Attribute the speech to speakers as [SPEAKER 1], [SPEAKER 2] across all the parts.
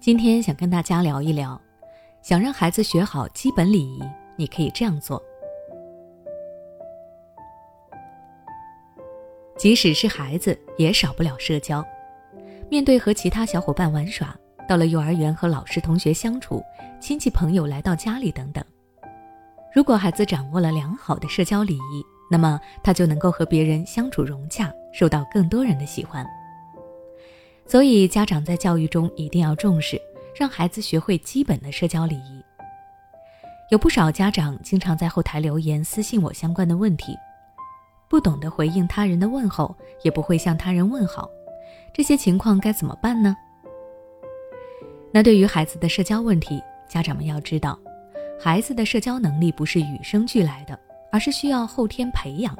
[SPEAKER 1] 今天想跟大家聊一聊，想让孩子学好基本礼仪，你可以这样做。即使是孩子，也少不了社交。面对和其他小伙伴玩耍，到了幼儿园和老师同学相处，亲戚朋友来到家里等等，如果孩子掌握了良好的社交礼仪，那么他就能够和别人相处融洽，受到更多人的喜欢。所以，家长在教育中一定要重视，让孩子学会基本的社交礼仪。有不少家长经常在后台留言私信我相关的问题，不懂得回应他人的问候，也不会向他人问好，这些情况该怎么办呢？那对于孩子的社交问题，家长们要知道，孩子的社交能力不是与生俱来的，而是需要后天培养。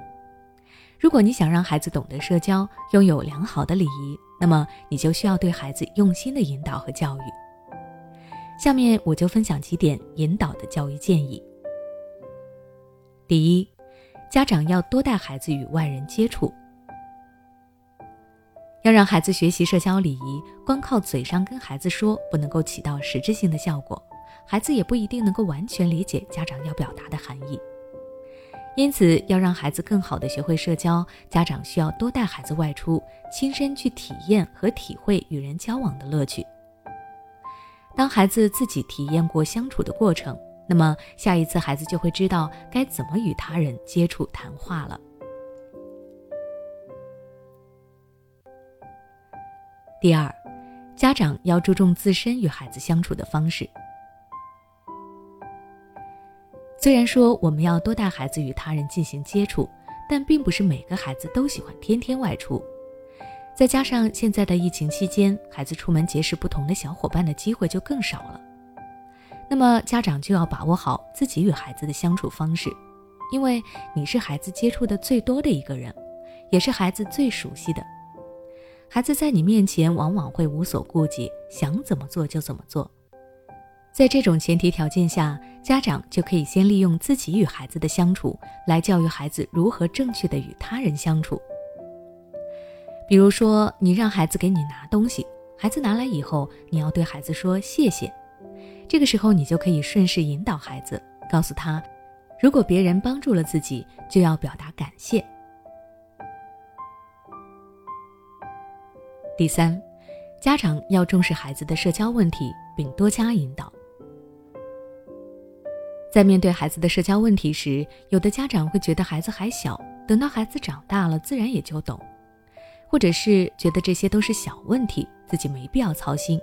[SPEAKER 1] 如果你想让孩子懂得社交，拥有良好的礼仪，那么你就需要对孩子用心的引导和教育。下面我就分享几点引导的教育建议。第一，家长要多带孩子与外人接触，要让孩子学习社交礼仪，光靠嘴上跟孩子说，不能够起到实质性的效果，孩子也不一定能够完全理解家长要表达的含义。因此，要让孩子更好的学会社交，家长需要多带孩子外出，亲身去体验和体会与人交往的乐趣。当孩子自己体验过相处的过程，那么下一次孩子就会知道该怎么与他人接触谈话了。第二，家长要注重自身与孩子相处的方式。虽然说我们要多带孩子与他人进行接触，但并不是每个孩子都喜欢天天外出。再加上现在的疫情期间，孩子出门结识不同的小伙伴的机会就更少了。那么家长就要把握好自己与孩子的相处方式，因为你是孩子接触的最多的一个人，也是孩子最熟悉的。孩子在你面前往往会无所顾忌，想怎么做就怎么做。在这种前提条件下，家长就可以先利用自己与孩子的相处，来教育孩子如何正确的与他人相处。比如说，你让孩子给你拿东西，孩子拿来以后，你要对孩子说谢谢。这个时候，你就可以顺势引导孩子，告诉他，如果别人帮助了自己，就要表达感谢。第三，家长要重视孩子的社交问题，并多加引导。在面对孩子的社交问题时，有的家长会觉得孩子还小，等到孩子长大了，自然也就懂；或者是觉得这些都是小问题，自己没必要操心，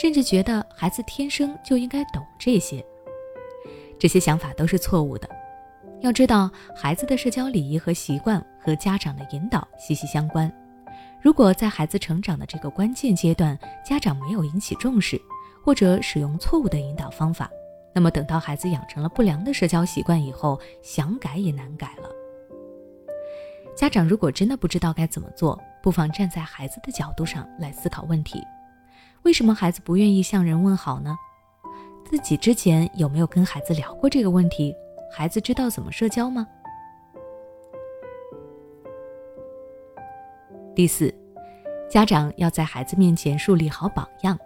[SPEAKER 1] 甚至觉得孩子天生就应该懂这些。这些想法都是错误的。要知道，孩子的社交礼仪和习惯和家长的引导息息相关。如果在孩子成长的这个关键阶段，家长没有引起重视，或者使用错误的引导方法，那么，等到孩子养成了不良的社交习惯以后，想改也难改了。家长如果真的不知道该怎么做，不妨站在孩子的角度上来思考问题：为什么孩子不愿意向人问好呢？自己之前有没有跟孩子聊过这个问题？孩子知道怎么社交吗？第四，家长要在孩子面前树立好榜样。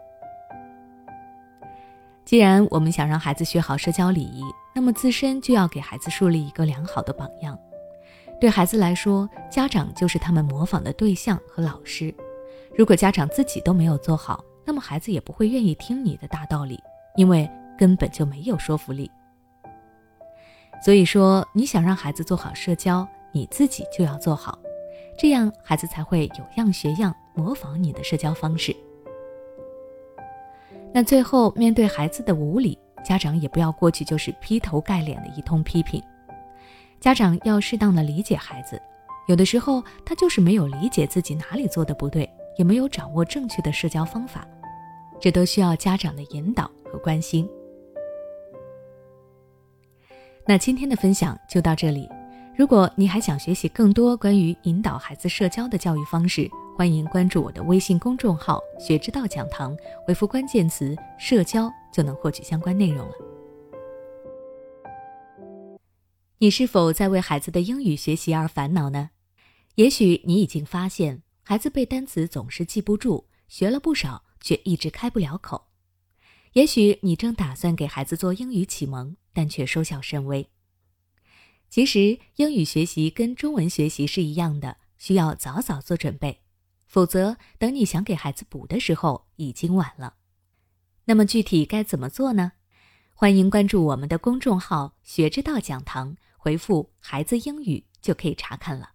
[SPEAKER 1] 既然我们想让孩子学好社交礼仪，那么自身就要给孩子树立一个良好的榜样。对孩子来说，家长就是他们模仿的对象和老师。如果家长自己都没有做好，那么孩子也不会愿意听你的大道理，因为根本就没有说服力。所以说，你想让孩子做好社交，你自己就要做好，这样孩子才会有样学样，模仿你的社交方式。那最后，面对孩子的无理，家长也不要过去就是劈头盖脸的一通批评。家长要适当的理解孩子，有的时候他就是没有理解自己哪里做的不对，也没有掌握正确的社交方法，这都需要家长的引导和关心。那今天的分享就到这里。如果你还想学习更多关于引导孩子社交的教育方式，欢迎关注我的微信公众号“学之道讲堂”，回复关键词“社交”就能获取相关内容了。你是否在为孩子的英语学习而烦恼呢？也许你已经发现，孩子背单词总是记不住，学了不少，却一直开不了口。也许你正打算给孩子做英语启蒙，但却收效甚微。其实，英语学习跟中文学习是一样的，需要早早做准备，否则等你想给孩子补的时候，已经晚了。那么具体该怎么做呢？欢迎关注我们的公众号“学之道讲堂”，回复“孩子英语”就可以查看了。